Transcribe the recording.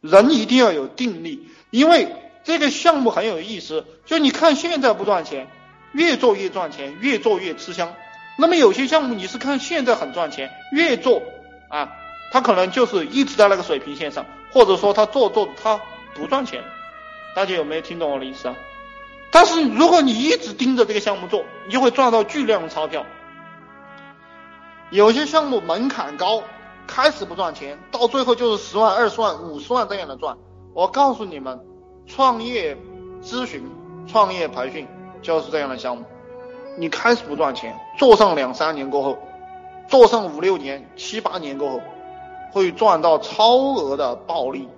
人一定要有定力，因为这个项目很有意思。就你看现在不赚钱，越做越赚钱，越做越吃香。那么有些项目你是看现在很赚钱，越做啊，它可能就是一直在那个水平线上，或者说它做做它不赚钱。大家有没有听懂我的意思啊？但是如果你一直盯着这个项目做，你就会赚到巨量的钞票。有些项目门槛高，开始不赚钱，到最后就是十万、二十万、五十万这样的赚。我告诉你们，创业咨询、创业培训就是这样的项目。你开始不赚钱，做上两三年过后，做上五六年、七八年过后，会赚到超额的暴利。